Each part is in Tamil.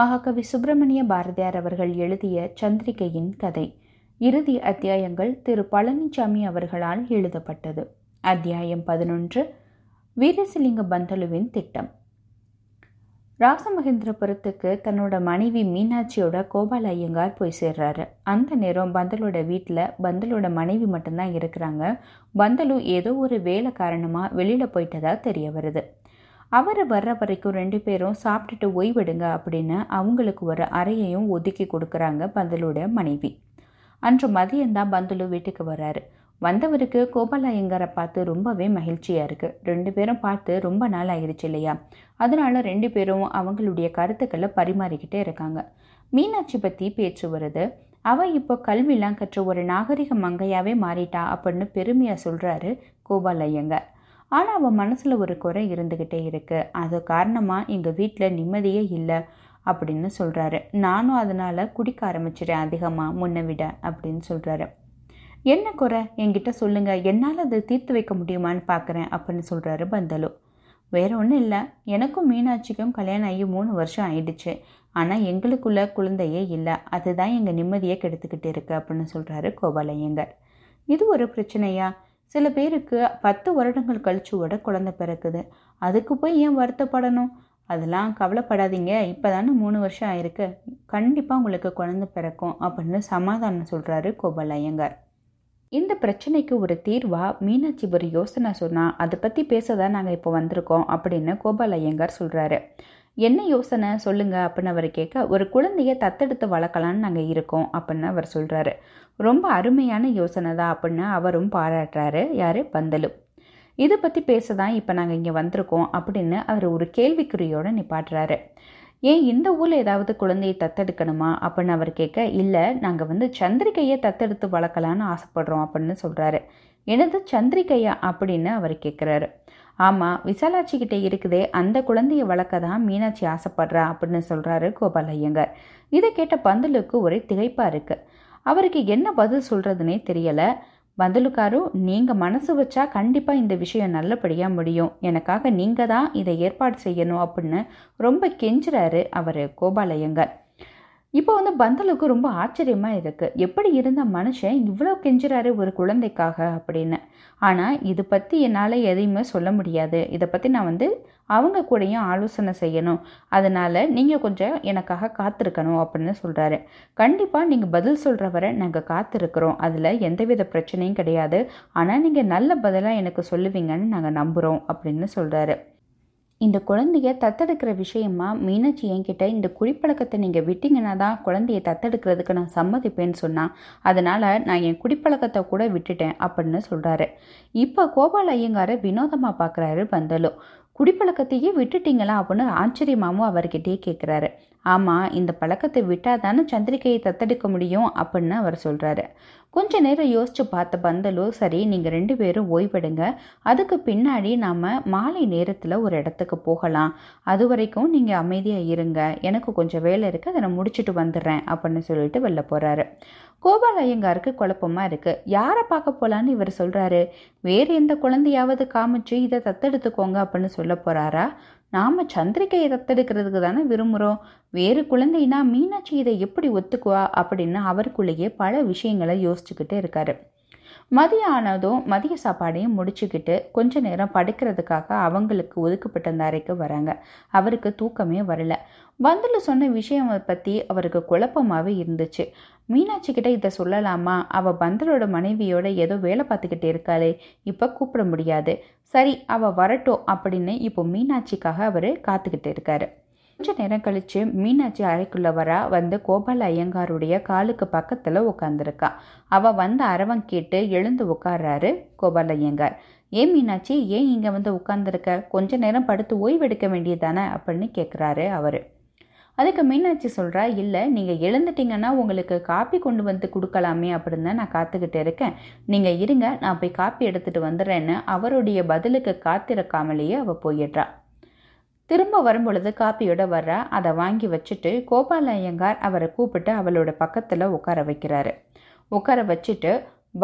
மகாகவி சுப்பிரமணிய பாரதியார் அவர்கள் எழுதிய சந்திரிகையின் கதை. இறுதி அத்தியாயங்கள் திரு பழனிசாமி அவர்களால் எழுதப்பட்டது. அத்தியாயம் பதினொன்று வீரசிலிங்க பந்தலுவின் திட்டம். ராசமகேந்திரபுரத்துக்கு தன்னோட மனைவி மீனாட்சியோட கோபால ஐயங்கார் போய் சேர்றாரு. அந்த நேரம் பந்தலோட வீட்டில் பந்தலோட மனைவி மட்டும்தான் இருக்கிறாங்க. பந்தலு ஏதோ ஒரு வேலை காரணமாக வெளியில் போயிட்டதா தெரிய வருது. அவர் வர்ற வரைக்கும் ரெண்டு பேரும் சாப்பிட்டுட்டு ஓய்வெடுங்க அப்படின்னு அவங்களுக்கு ஒரு அறையையும் ஒதுக்கி கொடுக்குறாங்க பந்தலோட மனைவி. அன்று மதியம்தான் பந்துலு வீட்டுக்கு வர்றாரு. வந்தவருக்கு கோபாலயங்கரை பார்த்து ரொம்பவே மகிழ்ச்சியாக இருக்குது ரெண்டு பேரும் பார்த்து ரொம்ப நாள் ஆயிடுச்சு இல்லையா? அதனால ரெண்டு பேரும் அவங்களுடைய கருத்துக்களை பரிமாறிக்கிட்டே இருக்காங்க. மீனாட்சி பற்றி பேச்சு வருது. அவள் இப்போ கல்விலாம் கற்ற ஒரு நாகரிக மங்கையாகவே மாறிட்டா அப்படின்னு பெருமையாக சொல்கிறாரு கோபாலயங்கர் ஆனால் அவன் மனசில் ஒரு குறை இருந்துக்கிட்டே இருக்குது அது காரணமாக எங்கள் வீட்டில் நிம்மதியே இல்லை அப்படின்னு சொல்கிறாரு நானும் அதனால் குடிக்க ஆரம்பிச்சிட்டேன் அதிகமாக முன்ன விட அப்படின்னு சொல்கிறாரு என்ன குறை? என்கிட்ட சொல்லுங்கள் என்னால் அதை தீர்த்து வைக்க முடியுமான்னு பார்க்குறேன் அப்படின்னு சொல்கிறாரு பந்தலு. வேற ஒன்றும் இல்லை. எனக்கும் மீனாட்சிக்கும் கல்யாணம் ஆகி மூணு வருஷம் ஆயிடுச்சு. ஆனால் எங்களுக்குள்ள குழந்தையே இல்லை. அதுதான் எங்கள் நிம்மதியை கெடுத்துக்கிட்டு இருக்கு அப்படின்னு சொல்கிறாரு கோபாலையங்கர் இது ஒரு பிரச்சனையா? சில பேருக்கு பத்து வருடங்கள் கழிச்சு விட குழந்தை பிறக்குது. அதுக்கு போய் ஏன் வருத்தப்படணும்? அதெல்லாம் கவலைப்படாதீங்க. இப்போ தானே மூணு வருஷம் ஆயிருக்கு. கண்டிப்பாக உங்களுக்கு குழந்தை பிறக்கும் அப்படின்னு சமாதானம் சொல்கிறாரு கோபாலையங்கார் இந்த பிரச்சனைக்கு ஒரு தீர்வாக மீனாட்சி ஒரு யோசனை சொன்னால் அதை பற்றி பேச தான் நாங்கள் இப்போ வந்திருக்கோம் அப்படின்னு கோபால் ஐயங்கார் சொல்கிறாரு என்ன யோசனை? சொல்லுங்க அப்படின்னு அவர் கேட்க ஒரு குழந்தைய தத்தெடுத்து வளர்க்கலான்னு நாங்கள் இருக்கோம் அப்படின்னு அவர் சொல்கிறாரு ரொம்ப அருமையான யோசனை தான் அப்படின்னு அவரும் பாராட்டுறாரு. யார்? பந்தலு. இதை பற்றி பேச தான் இப்போ நாங்கள் இங்கே வந்திருக்கோம் அப்படின்னு அவர் ஒரு கேள்விக்குறியோடு நிப்பாட்டுறாரு. ஏன் இந்த ஊரில் ஏதாவது குழந்தையை தத்தெடுக்கணுமா அப்படின்னு அவர் கேட்க இல்லை நாங்கள் வந்து சந்திரிகையை தத்தெடுத்து வளர்க்கலான்னு ஆசைப்படுறோம் அப்படின்னு சொல்கிறாரு எனது சந்திரிகையா அப்படின்னு அவர் கேட்குறாரு. ஆமாம் விசாலாட்சிக்கிட்டே இருக்குதே அந்த குழந்தைய வளர்க்க தான் மீனாட்சி ஆசைப்படுறா அப்படின்னு சொல்கிறாரு கோபால் ஐயங்கர். இதை கேட்ட பந்தலுக்கு ஒரே திகைப்பாக இருக்குது அவருக்கு என்ன பதில் சொல்கிறதுனே தெரியலை. பந்துலுக்காரும் நீங்கள் மனசு வச்சா கண்டிப்பாக இந்த விஷயம் நல்லபடியாக முடியும். எனக்காக நீங்கள் தான் இதை ஏற்பாடு செய்யணும் அப்படின்னு ரொம்ப கெஞ்சுறாரு அவர் கோபாலயங்கர் இப்போ வந்து பந்தலுக்கு ரொம்ப ஆச்சரியமாக இருக்குது எப்படி இருந்த மனுஷன் இவ்வளோ கெஞ்சுறாரு ஒரு குழந்தைக்காக அப்படின்னு. ஆனால் இது பற்றி என்னால் எதையுமே சொல்ல முடியாது. இதை பற்றி நான் வந்து அவங்க கூடயும் ஆலோசனை செய்யணும். அதனால் நீங்கள் கொஞ்சம் எனக்காக காத்திருக்கணும் அப்படின்னு சொல்கிறாரு கண்டிப்பாக நீங்கள் பதில் சொல்கிற வரை நாங்கள் காத்திருக்கிறோம். அதில் எந்தவித பிரச்சனையும் கிடையாது. ஆனால் நீங்கள் நல்ல பதிலாக எனக்கு சொல்லுவீங்கன்னு நாங்கள் நம்புகிறோம் அப்படின்னு சொல்கிறாரு இந்த குழந்தைய தத்தெடுக்கிற விஷயமா மீனாட்சி என்கிட்ட இந்த குடிப்பழக்கத்தை நீங்கள் விட்டீங்கன்னா தான் குழந்தைய தத்தெடுக்கிறதுக்கு நான் சம்மதிப்பேன்னு சொன்னால் அதனால் நான் என் குடிப்பழக்கத்தை கூட விட்டுட்டேன் அப்படின்னு சொல்கிறாரு இப்போ கோபால் ஐயங்காரை வினோதமாக பார்க்குறாரு பந்தலு. குடிப்பழக்கத்தையே விட்டுட்டீங்களா அப்படின்னு ஆச்சரியமாகவும் அவர்கிட்டயே கேட்குறாரு ஆமாம் இந்த பழக்கத்தை விட்டால் தானே சந்திரிகையை தத்தெடுக்க முடியும் அப்படின்னு அவர் சொல்கிறாரு கொஞ்ச நேரம் யோசித்து பார்த்த பந்தலு சரி நீங்கள் ரெண்டு பேரும் ஓய்வெடுங்க. அதுக்கு பின்னாடி நாம் மாலை நேரத்தில் ஒரு இடத்துக்கு போகலாம். அது வரைக்கும் நீங்கள் அமைதியாக இருங்க. எனக்கு கொஞ்சம் வேலை இருக்குது அதை நான் முடிச்சுட்டு வந்துடுறேன் அப்படின்னு சொல்லிட்டு வெளில போகிறாரு கோபால் ஐயங்காருக்கு குழப்பமாக இருக்குது யாரை பார்க்க போகலான்னு இவர் சொல்கிறாரு வேறு எந்த குழந்தையாவது காமிச்சு இதை தத்தெடுத்துக்கோங்க அப்படின்னு சொல்ல போகிறாரா நாம் சந்திரிகையை தத்தெடுக்கிறதுக்கு தானே விரும்புகிறோம் வேறு குழந்தைனா மீனாட்சி இதை எப்படி ஒத்துக்குவா அப்படின்னு அவருக்குள்ளேயே பல விஷயங்களை யோசிச்சுக்கிட்டே இருக்காரு. மதியம் ஆனதும் மதிய சாப்பாடையும் முடிச்சுக்கிட்டு கொஞ்ச நேரம் படுக்கிறதுக்காக அவங்களுக்கு ஒதுக்கப்பட்ட அந்த அறைக்கு வராங்க. அவருக்கு தூக்கமே வரல. பந்துல சொன்ன விஷயம் பற்றி அவருக்கு குழப்பமாகவே இருந்துச்சு. மீனாட்சி கிட்ட இதை சொல்லலாமா? அவள் பந்தலோட மனைவியோட ஏதோ வேலை பார்த்துக்கிட்டு இருக்காளே. இப்போ கூப்பிட முடியாது. சரி அவள் வரட்டும் அப்படின்னு இப்போ மீனாட்சிக்காக அவர் காத்துக்கிட்டு இருக்காரு. கொஞ்ச நேரம் கழிச்சு மீனாட்சி அறைக்குள்ள வரா வந்து கோபால ஐயங்காருடைய காலுக்கு பக்கத்தில் உட்காந்துருக்கா அவ வந்து அரவம் கேட்டு எழுந்து உட்கார்றாரு கோபால ஐயங்கார். ஏன் மீனாட்சி ஏன் இங்கே வந்து உட்காந்துருக்க கொஞ்ச நேரம் படுத்து ஓய்வெடுக்க வேண்டியதானே? அப்படின்னு கேட்குறாரு அவர். அதுக்கு மீனாட்சி சொல்கிறா இல்லை நீங்கள் எழுந்துட்டீங்கன்னா உங்களுக்கு காப்பி கொண்டு வந்து கொடுக்கலாமே அப்படின்னு தான் நான் காத்துக்கிட்டு இருக்கேன். நீங்கள் இருங்க நான் போய் காப்பி எடுத்துகிட்டு வந்துடுறேன்னு அவருடைய பதிலுக்கு காத்திருக்காமலேயே அவள் போயிடுறா. திரும்ப வரும்பொழுது காப்பியோட வர்றா அதை வாங்கி வச்சுட்டு கோபால ஐயங்கார் அவரை கூப்பிட்டு அவளோட பக்கத்தில் உட்கார வைக்கிறாரு. உட்கார வச்சுட்டு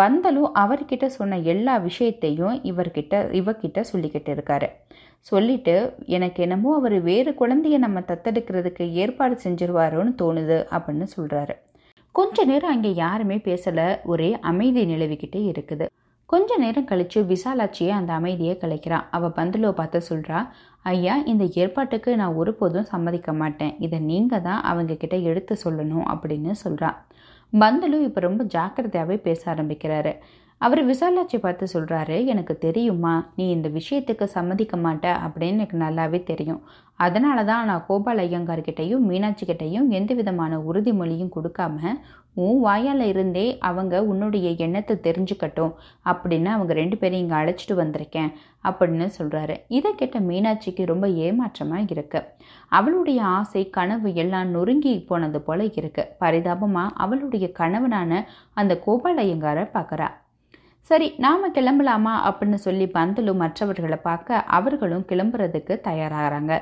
வந்தலும் அவர்கிட்ட சொன்ன எல்லா விஷயத்தையும் இவர்கிட்ட இவகிட்ட சொல்லிக்கிட்டு இருக்காரு. சொல்லிட்டு எனக்கு என்னமோ அவர் வேறு குழந்தைய நம்ம தத்தெடுக்கிறதுக்கு ஏற்பாடு செஞ்சிருவாரோன்னு தோணுது அப்படின்னு சொல்கிறாரு கொஞ்ச நேரம் அங்கே யாருமே பேசலை ஒரே அமைதி நிலவிக்கிட்டே இருக்குது. கொஞ்ச நேரம் கழிச்சு விசாலாட்சியை அந்த அமைதியை கலைக்கிறான் அவள் பந்தலோ பார்த்து சொல்கிறா ஐயா இந்த ஏற்பாட்டுக்கு நான் ஒருபோதும் சம்மதிக்க மாட்டேன். இதை நீங்கள் தான் அவங்க கிட்ட எடுத்து சொல்லணும் அப்படின்னு சொல்கிறான் பந்தலு இப்போ ரொம்ப ஜாக்கிரதையாகவே பேச ஆரம்பிக்கிறாரு. அவர் விசாலாட்சி பார்த்து சொல்கிறாரு எனக்கு தெரியுமா நீ இந்த விஷயத்துக்கு சம்மதிக்க மாட்ட அப்படின்னு எனக்கு நல்லாவே தெரியும். அதனால தான் நான் கோபால் ஐயங்கார்கிட்டையும் மீனாட்சி கிட்டையும் எந்த விதமான உறுதிமொழியும் கொடுக்காம உன் வாயால் இருந்தே அவங்க உன்னுடைய எண்ணத்தை தெரிஞ்சுக்கட்டும் அப்படின்னு அவங்க ரெண்டு பேரும் இங்கே அழைச்சிட்டு வந்திருக்கேன் அப்படின்னு சொல்கிறாரு இதை கேட்ட மீனாட்சிக்கு ரொம்ப ஏமாற்றமாக இருக்கு. அவளுடைய ஆசை கனவு எல்லாம் நொறுங்கி போனது போல இருக்கு. பரிதாபமாக அவளுடைய கணவனான அந்த கோபால் ஐயங்காரை பார்க்குறா சரி நாம கிளம்பலாமா? அப்படின்னு சொல்லி பந்தலு மற்றவர்களை பார்க்க அவர்களும் கிளம்புறதுக்கு தயாராகிறாங்க.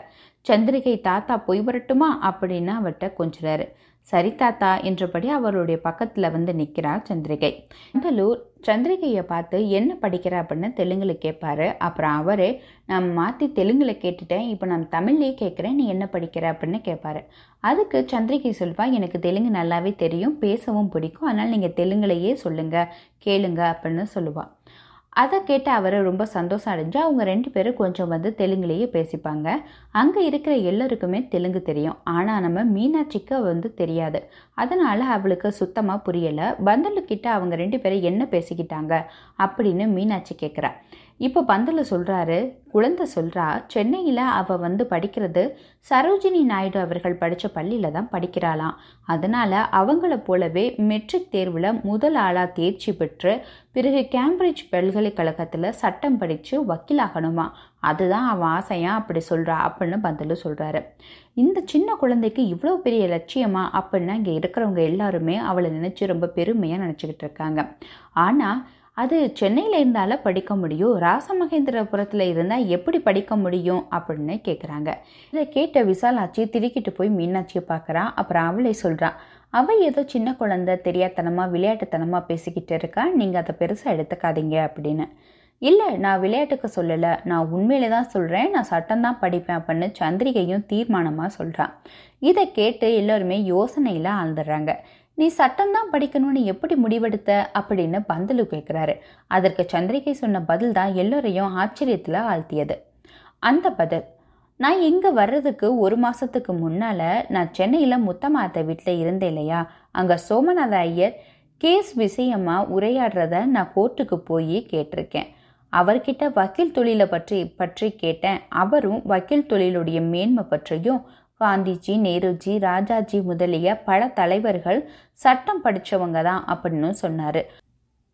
சந்திரிகை தாத்தா போய் வரட்டுமா? அப்படின்னு அவர்கிட்ட கொஞ்சிறாரு. சரி தாத்தா என்றபடி அவருடைய பக்கத்தில் வந்து நிற்கிறார் சந்திரிகை. பந்தலூர் சந்திரிகையை பார்த்து என்ன படிக்கிற? அப்படின்னு தெலுங்குல கேட்பாரு அப்புறம் அவரே நான் மாற்றி தெலுங்குல கேட்டுட்டேன். இப்போ நான் தமிழ்லேயே கேட்குறேன் நீ என்ன படிக்கிற? அப்படின்னு கேட்பாரு அதுக்கு சந்திரிகை சொல்வா எனக்கு தெலுங்கு நல்லாவே தெரியும் பேசவும் பிடிக்கும். அதனால் நீங்கள் தெலுங்குலையே சொல்லுங்க கேளுங்க அப்படின்னு சொல்லுவாள் அதை கேட்டு அவர் ரொம்ப சந்தோஷம் அடைஞ்சு அவங்க ரெண்டு பேரும் கொஞ்சம் வந்து தெலுங்குலேயே பேசிப்பாங்க. அங்கே இருக்கிற எல்லோருக்குமே தெலுங்கு தெரியும். ஆனால் நம்ம மீனாட்சிக்கு வந்து தெரியாது. அதனால் அவளுக்கு சுத்தமாக புரியலை. பந்தலுக்கிட்ட அவங்க ரெண்டு பேரும் என்ன பேசிக்கிட்டாங்க அப்படின்னு மீனாட்சி கேட்குறா இப்போ பந்தலு சொல்கிறாரு குழந்தை சொல்கிறா சென்னையில் அவள் வந்து படிக்கிறது சரோஜினி நாயுடு அவர்கள் படித்த பள்ளியில் தான் படிக்கிறாளாம். அதனால் அவங்கள போலவே மெட்ரிக் தேர்வில் முதல் ஆளாக தேர்ச்சி பெற்று பிறகு கேம்பிரிட்ஜ் பல்கலைக்கழகத்தில் சட்டம் படித்து வக்கீலாகணுமா? அதுதான் அவன் ஆசையா அப்படி சொல்கிறா அப்படின்னு பந்தலு சொல்கிறாரு இந்த சின்ன குழந்தைக்கு இவ்வளோ பெரிய லட்சியமா? அப்படின்னு இங்கே இருக்கிறவங்க எல்லாருமே அவளை நினச்சி ரொம்ப பெருமையாக நினச்சிக்கிட்டு இருக்காங்க. ஆனால் அது சென்னையில் இருந்தால படிக்க முடியும். ராசமகேந்திரபுரத்தில் இருந்தால் எப்படி படிக்க முடியும் அப்படின்னு கேட்குறாங்க இதை கேட்ட விசாலாட்சி திருக்கிட்டு போய் மீனாட்சியை பார்க்குறான். அப்புறம் அவளே சொல்கிறான் அவள் ஏதோ சின்ன குழந்தை தெரியாதனமாக விளையாட்டுத்தனமாக பேசிக்கிட்டு இருக்கா? நீங்கள் அதை பெருசாக எடுத்துக்காதீங்க அப்படின்னு. இல்லை நான் விளையாட்டுக்கு சொல்லலை. நான் உண்மையிலே தான் சொல்கிறேன் நான் சட்டம் தான் படிப்பேன் அப்படின்னு சந்திரிகையும் தீர்மானமாக சொல்கிறான் இதை கேட்டு எல்லோருமே யோசனையில் ஆழ்ந்துடுறாங்க. நீ சட்டம் தான் படிக்கணும்னு எப்படி முடிவெடுத்த? அப்படின்னு பந்தலு கேட்குறாரு அதற்கு சந்திரிகை சொன்ன பதில் தான் எல்லோரையும் ஆச்சரியத்தில் ஆழ்த்தியது. அந்த பதில் நான் இங்கே வர்றதுக்கு ஒரு மாதத்துக்கு முன்னால் நான் சென்னையில் முத்தமாத்த வீட்டில் இருந்தேன் இல்லையா? அங்கே சோமநாத ஐயர் கேஸ் விஷயமாக உரையாடுறத நான் கோர்ட்டுக்கு போய் கேட்டிருக்கேன். அவர்கிட்ட வக்கீல் தொழிலை பற்றி பற்றி கேட்டேன். அவரும் வக்கீல் தொழிலுடைய மேன்மை பற்றியும் காந்திஜி நேருஜி ராஜாஜி முதலிய பல தலைவர்கள் சட்டம் படித்தவங்க தான் அப்படின்னு சொன்னார்.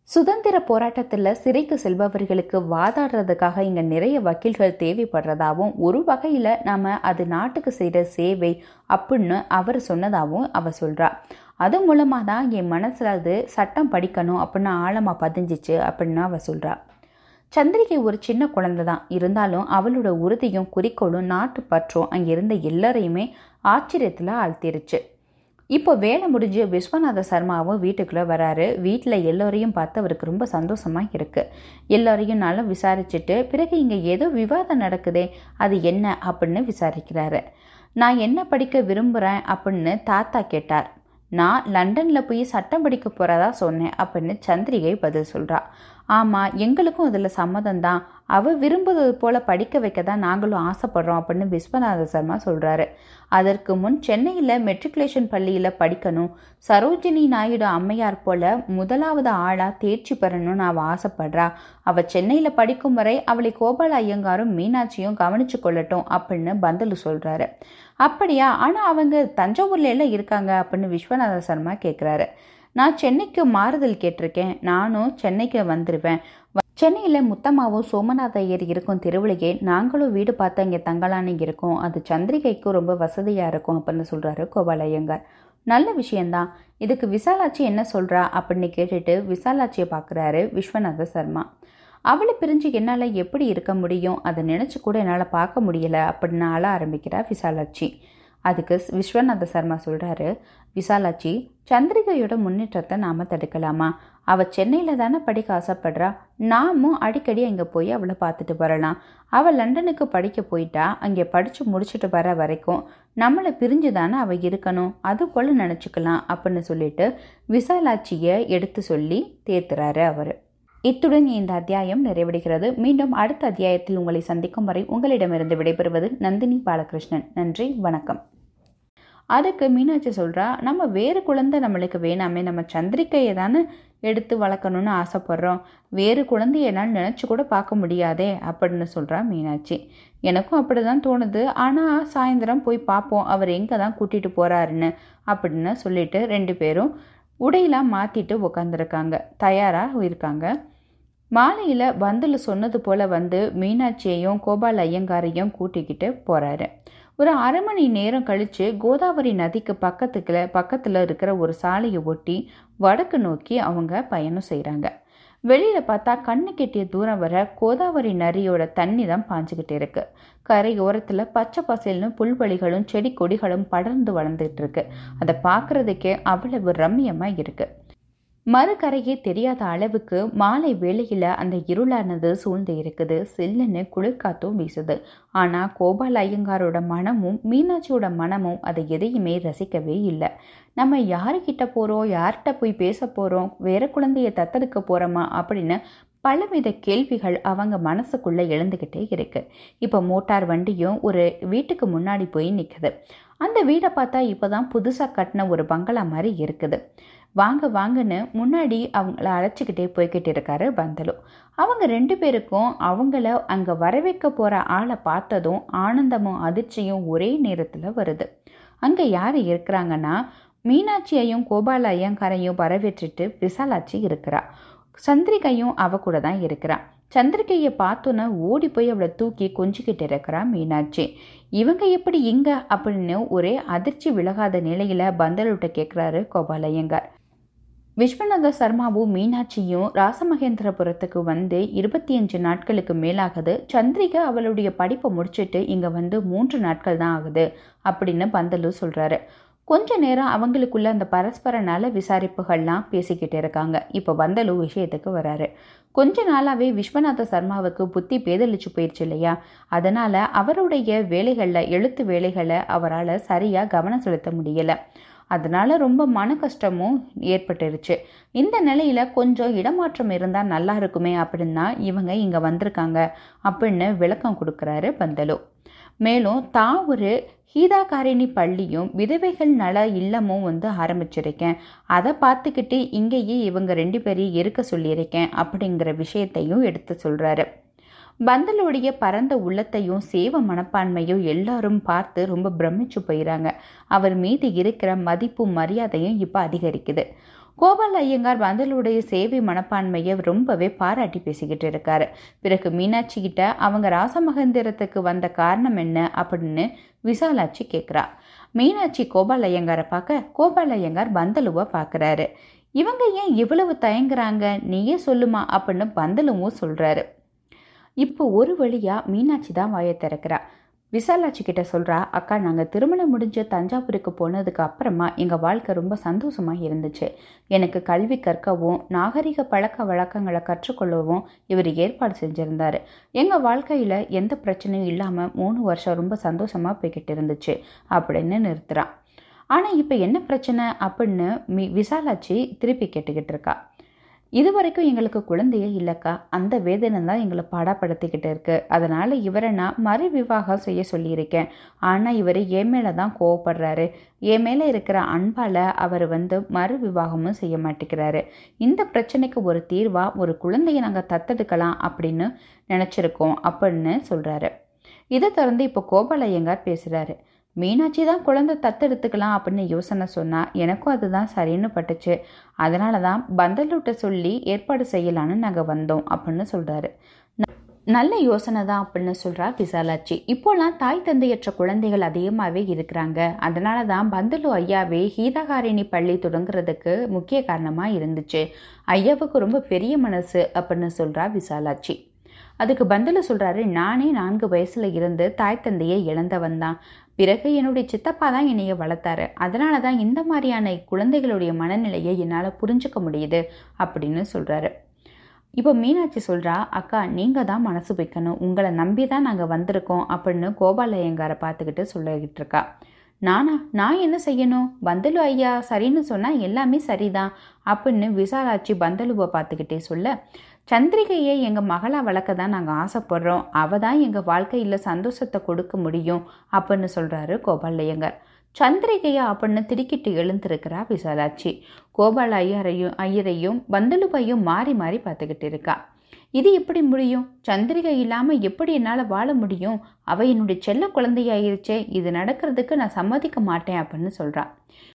சுதந்திர போராட்டத்தில் சிறைக்கு செல்பவர்களுக்கு வாதாடுறதுக்காக இங்கே நிறைய வக்கீல்கள் தேவைப்படுறதாகவும் ஒரு வகையில் நாம் அது நாட்டுக்கு செய்கிற சேவை அப்படின்னு அவர் சொன்னதாகவும் அவர் சொல்கிறா அது மூலமாக தான் என் மனசில் அது சட்டம் படிக்கணும் அப்படின்னு ஆழமாக பதிஞ்சிச்சு அப்படின்னு அவள் சொல்கிறா சந்திரிகை ஒரு சின்ன குழந்தை தான் இருந்தாலும் அவளோட உறுதியும் குறிக்கோளும் நாட்டு பற்றும் அங்கே இருந்த எல்லாரையுமே ஆச்சரியத்தில் ஆழ்த்திருச்சு. இப்போ வேலை முடிஞ்சு விஸ்வநாத சர்மாவும் வீட்டுக்குள்ளே வராரு. வீட்டில் எல்லோரையும் பார்த்து அவருக்கு ரொம்ப சந்தோஷமாக இருக்குது எல்லோரையும் நல்லா விசாரிச்சுட்டு பிறகு இங்கே ஏதோ விவாதம் நடக்குதே அது என்ன அப்படின்னு விசாரிக்கிறாரு. நான் என்ன படிக்க விரும்புகிறேன் அப்படின்னு தாத்தா கேட்டார். நான் லண்டனில் போய் சட்டம் படிக்க போகிறதா சொன்னேன் அப்படின்னு சந்திரிகை பதில் சொல்கிறா ஆமாம் எங்களுக்கும் அதில் சம்மதம் தான் அவள் விரும்புவது போல் படிக்க வைக்க தான் நாங்களும் ஆசைப்படுறோம் அப்படின்னு விஸ்வநாத சர்மா சொல்கிறாரு அதற்கு முன் சென்னையில் மெட்ரிகுலேஷன் பள்ளியில் படிக்கணும். சரோஜினி நாயுடு அம்மையார் போல முதலாவது ஆளாக தேர்ச்சி பெறணும்னு அவள் ஆசைப்படுறா. அவள் சென்னையில் படிக்கும் வரை அவளை கோபால ஐயங்காரும் மீனாட்சியும் கவனிச்சு கொள்ளட்டும் அப்படின்னு பந்தலு சொல்கிறாரு அப்படியா? ஆனால் அவங்க தஞ்சாவூர்ல எல்லாம் இருக்காங்க அப்படின்னு விஸ்வநாத சர்மா கேட்குறாரு நான் சென்னைக்கு மாறுதல் கேட்டிருக்கேன். நானும் சென்னைக்கு வந்துடுவேன் சென்னையில் முத்தம்மாவும் சோமநாத ஐயர் இருக்கும் திருவிழையே நாங்களும் வீடு பார்த்து இங்கே தங்கலான்னு இருக்கோம். அது சந்திரிகைக்கும் ரொம்ப வசதியாக இருக்கும் அப்படின்னு சொல்கிறாரு கோபாலயங்கர் நல்ல விஷயந்தான் இதுக்கு விசாலாட்சி என்ன சொல்கிறா அப்படின்னு கேட்டுட்டு விசாலாட்சியை பார்க்குறாரு விஸ்வநாத சர்மா. அவளை பிரிஞ்சு என்னால் எப்படி இருக்க முடியும்? அதை நினச்சி கூட என்னால் பார்க்க முடியலை அப்படின்னு ஆள ஆரம்பிக்கிறா விசாலாட்சி. அதுக்கு விஸ்வநாத சர்மா சொல்கிறாரு விசாலாச்சி சந்திரிகையோட முன்னேற்றத்தை நாம் தடுக்கலாமா? அவள் சென்னையில் தானே படிக்க ஆசைப்படுறா. நாமும் அடிக்கடி அங்கே போய் அவளை பார்த்துட்டு வரலாம். அவள் லண்டனுக்கு படிக்க போயிட்டா. அங்கே படித்து முடிச்சுட்டு வர வரைக்கும் நம்மளை பிரிஞ்சு தானே அவள் இருக்கணும். அது போல் நினச்சிக்கலாம். அப்படின்னு சொல்லிட்டு விசாலாட்சியை எடுத்து சொல்லி தேத்துறாரு அவர். இத்துடன் இந்த அத்தியாயம் நிறைவடைகிறது. மீண்டும் அடுத்த அத்தியாயத்தில் உங்களை சந்திக்கும் வரை உங்களிடமிருந்து விடைபெறுவது நந்தினி பாலகிருஷ்ணன். நன்றி வணக்கம். அதுக்கு மீனாட்சி சொல்கிறா நம்ம வேறு குழந்தை நம்மளுக்கு வேணாமே நம்ம சந்திரிக்கையை தானே எடுத்து வளர்க்கணும்னு ஆசைப்பட்றோம். வேறு குழந்தைய என்னால் நினச்சி கூட பார்க்க முடியாதே அப்படின்னு சொல்கிறா மீனாட்சி. எனக்கும் அப்படி தான் தோணுது. ஆனால் சாயந்தரம் போய் பார்ப்போம் அவர் எங்கே தான் கூட்டிகிட்டு போகிறாருன்னு அப்படின்னு சொல்லிட்டு ரெண்டு பேரும் உடையெல்லாம் மாற்றிட்டு உட்காந்துருக்காங்க தயாராக இருக்காங்க. மாலையில் பந்தில் சொன்னது போல் வந்து மீனாட்சியையும் கோபால் ஐயங்காரையும் கூட்டிக்கிட்டு போகிறாரு ஒரு அரை மணி நேரம் கழித்து கோதாவரி நதிக்கு பக்கத்துக்குல பக்கத்தில் இருக்கிற ஒரு சாலையை ஒட்டி வடக்கு நோக்கி அவங்க பயணம் செய்கிறாங்க வெளியில் பார்த்தா கண்ணு கெட்டிய தூரம் வர கோதாவரி நரியோட தண்ணி தான் பாஞ்சுக்கிட்டு இருக்கு. கரையோரத்தில் பச்சை பசேல்னு புல்வெளிகளும் செடி கொடிகளும் படர்ந்து வளர்ந்துட்டு இருக்கு. அதை பார்க்குறதுக்கே அவ்வளவு ரம்மியமாக இருக்குது மறுக்கரையே தெரியாத அளவுக்கு மாலை வேளையில் அந்த இருளானது சூழ்ந்து இருக்குது. சில்லுன்னு குளிர்காத்தும் வீசுது. ஆனால் கோபால் ஐயங்காரோட மனமும் மீனாட்சியோட மனமும் அதை எதையுமே ரசிக்கவே இல்லை. நம்ம யாருக்கிட்ட போகிறோம் யார்கிட்ட போய் பேச போகிறோம் வேற குழந்தைய தத்தெடுக்க போகிறோமா அப்படின்னு பலவித கேள்விகள் அவங்க மனசுக்குள்ளே எழுந்துக்கிட்டே இருக்கு. இப்போ மோட்டார் வண்டியும் ஒரு வீட்டுக்கு முன்னாடி போய் நிற்குது அந்த வீடை பார்த்தா இப்போ தான் புதுசாக கட்டின ஒரு பங்களா மாதிரி இருக்குது. வாங்க வாங்கன்னு முன்னாடி அவங்கள அழைச்சிக்கிட்டே போய்கிட்டு இருக்காரு பந்தலு. அவங்க ரெண்டு பேருக்கும் அவங்கள அங்கே வரவேற்க போகிற ஆளை பார்த்ததும் ஆனந்தமும் அதிர்ச்சியும் ஒரே நேரத்தில் வருது. அங்கே யார் இருக்கிறாங்கன்னா மீனாட்சியையும் கோபால ஐயங்காரையும் வரவேற்றுட்டு விசாலாட்சி இருக்கிறா. சந்திரிகையும் அவ கூட தான் இருக்கிறா. சந்திரிகையை பார்த்தோன்னே ஓடி போய் அவளை தூக்கி கொஞ்சிக்கிட்டு இருக்கிறா மீனாட்சி. இவங்க எப்படி இங்க? அப்படின்னு ஒரே அதிர்ச்சி விலகாத நிலையில பந்தலுட்ட கேட்குறாரு கோபாலையங்கார் விஸ்வநாத சர்மாவும் மீனாட்சியும் ராசமகேந்திரபுரத்துக்கு வந்து இருபத்தி அஞ்சு நாட்களுக்கு மேலாகுது. சந்திரிகா அவளுடைய படிப்பை முடிச்சுட்டு இங்கே வந்து மூன்று நாட்கள் தான் ஆகுது அப்படின்னு பந்தலு சொல்கிறாரு கொஞ்ச நேரம் அவங்களுக்குள்ள அந்த பரஸ்பர நல விசாரிப்புகள்லாம் பேசிக்கிட்டு இருக்காங்க. இப்போ பந்தலு விஷயத்துக்கு வராரு. கொஞ்ச நாளாகவே விஸ்வநாத சர்மாவுக்கு புத்தி பேதலிச்சு போயிடுச்சு இல்லையா? அதனால் அவருடைய வேலைகளில் எழுத்து வேலைகளை அவரால் சரியாக கவனம் செலுத்த முடியலை. அதனால ரொம்ப மன கஷ்டமும் ஏற்பட்டுருச்சு. இந்த நிலையில கொஞ்சம் இடமாற்றம் இருந்தால் நல்லா இருக்குமே அப்படின்னா இவங்க இங்கே வந்திருக்காங்க அப்படின்னு விளக்கம் கொடுக்குறாரு பந்தலு. மேலும் தான் ஒரு ஹீதாகாரிணி பள்ளியும் விதவைகள் நல இல்லமும் வந்து ஆரம்பிச்சிருக்கேன். அதை பார்த்துக்கிட்டு இங்கேயே இவங்க ரெண்டு பேரையும் இருக்க சொல்லியிருக்கேன் அப்படிங்கிற விஷயத்தையும் எடுத்து சொல்கிறாரு பந்தலுடைய பரந்த உள்ளத்தையும் சேவ மனப்பான்மையும் எல்லாரும் பார்த்து ரொம்ப பிரமிச்சு போயிறாங்க. அவர் மீது இருக்கிற மதிப்பும் மரியாதையும் இப்போ அதிகரிக்குது. கோபால் ஐயங்கார் பந்தலுடைய சேவை மனப்பான்மையை ரொம்பவே பாராட்டி பேசிக்கிட்டு இருக்காரு. பிறகு மீனாட்சி கிட்ட அவங்க ராசமகந்திரத்துக்கு வந்த காரணம் என்ன? அப்படின்னு விசாலாட்சி கேட்குறா மீனாட்சி கோபால் ஐயங்காரை பார்க்க கோபால் ஐயங்கார் பந்தலுவை பார்க்குறாரு இவங்க ஏன் இவ்வளவு தயங்குறாங்க? நீயே சொல்லுமா? அப்படின்னு பந்தலுவும் சொல்கிறாரு இப்போ ஒரு வழியாக மீனாட்சி தான் வாயை திறக்கிறா. விசாலாட்சி கிட்ட சொல்கிறா அக்கா நாங்கள் திருமணம் முடிஞ்ச தஞ்சாவூருக்கு போனதுக்கு அப்புறமா எங்கள் வாழ்க்கை ரொம்ப சந்தோஷமாக இருந்துச்சு. எனக்கு கல்வி கற்கவும் நாகரிக பழக்க வழக்கங்களை கற்றுக்கொள்ளவும் இவர் ஏற்பாடு செஞ்சுருந்தார். எங்கள் வாழ்க்கையில் எந்த பிரச்சனையும் இல்லாமல் மூணு வருஷம் ரொம்ப சந்தோஷமாக போய்கிட்டு இருந்துச்சு அப்படின்னு நிறுத்துகிறான் ஆனால் இப்போ என்ன பிரச்சனை? அப்படின்னு மி விசாலாட்சி திருப்பி கேட்டுக்கிட்டு இருக்கா. இது வரைக்கும் எங்களுக்கு குழந்தையே இல்லைக்கா. அந்த வேதனை தான் எங்களை பாடப்படுத்திக்கிட்டு இருக்கு. அதனால் இவரை நான் மறு விவாகம் செய்ய சொல்லியிருக்கேன். ஆனால் இவர் என் மேலே தான் கோவப்படுறாரு. என் மேலே இருக்கிற அன்பால் அவர் வந்து மறு விவாகமும் செய்ய மாட்டேங்கிறாரு. இந்த பிரச்சனைக்கு ஒரு தீர்வாக ஒரு குழந்தையை நாங்கள் தத்தெடுக்கலாம் அப்படின்னு நினச்சிருக்கோம் அப்படின்னு சொல்கிறாரு இதை தொடர்ந்து இப்போ கோபாலையங்கார் பேசுகிறாரு மீனாட்சி தான் குழந்தை தத்தெடுத்துக்கலாம் அப்படின்னு யோசனை சொன்னால் எனக்கும் அதுதான் சரின்னு பட்டுச்சு. அதனால தான் பந்தலூட்ட சொல்லி ஏற்பாடு செய்யலான்னு நாங்கள் வந்தோம் அப்படின்னு சொல்கிறாரு நல்ல யோசனை தான் அப்படின்னு சொல்கிறா விசாலாட்சி. இப்போலாம் தாய் தந்தையற்ற குழந்தைகள் அதிகமாகவே இருக்கிறாங்க. அதனால தான் பந்தலு ஐயாவே ஹீதகாரிணி பள்ளி தொடங்குறதுக்கு முக்கிய காரணமாக இருந்துச்சு. ஐயாவுக்கு ரொம்ப பெரிய மனசு அப்படின்னு சொல்கிறா விசாலாட்சி. அதுக்கு பந்தலு சொல்கிறாரு நானே நான்கு வயசில் இருந்து தாய் தந்தையை இழந்தவன் தான். பிறகு என்னுடைய சித்தப்பா தான் என்னைய வளர்த்தாரு. அதனால தான் இந்த மாதிரியான குழந்தைகளுடைய மனநிலையை என்னால் புரிஞ்சுக்க முடியுது அப்படின்னு சொல்கிறாரு இப்போ மீனாட்சி சொல்கிறா அக்கா நீங்கள் தான் மனசு வைக்கணும். உங்களை நம்பி தான் நாங்கள் வந்திருக்கோம் அப்படின்னு கோபாலயங்காரை பார்த்துக்கிட்டு சொல்லிக்கிட்டு இருக்கா. நானா நான் என்ன செய்யணும்? பந்தலு ஐயா சரின்னு சொன்னால் எல்லாமே சரிதான் அப்படின்னு விசாலாட்சி பந்தலுவை பார்த்துக்கிட்டே சொல்ல சந்திரிகையை எங்கள் மகளாக வளர்க்க தான் நாங்கள் ஆசைப்படுறோம். அவள் தான் எங்கள் வாழ்க்கையில் சந்தோஷத்தை கொடுக்க முடியும் அப்படின்னு சொல்கிறாரு கோபாலையங்கர் சந்திரிகையா அப்படின்னு திடுக்கிட்டு எழுந்திருக்கிறா விசாலாட்சி. கோபால ஐயரையும் ஐயரையும் பந்தலுபையும் மாறி மாறி பார்த்துக்கிட்டு இருக்கா. இது எப்படி முடியும்? சந்திரிகை இல்லாமல் எப்படி என்னால் வாழ முடியும்? அவள் என்னுடைய செல்ல குழந்தையாயிருச்சே இது நடக்கிறதுக்கு நான் சம்மதிக்க மாட்டேன் அப்படின்னு சொல்கிறான்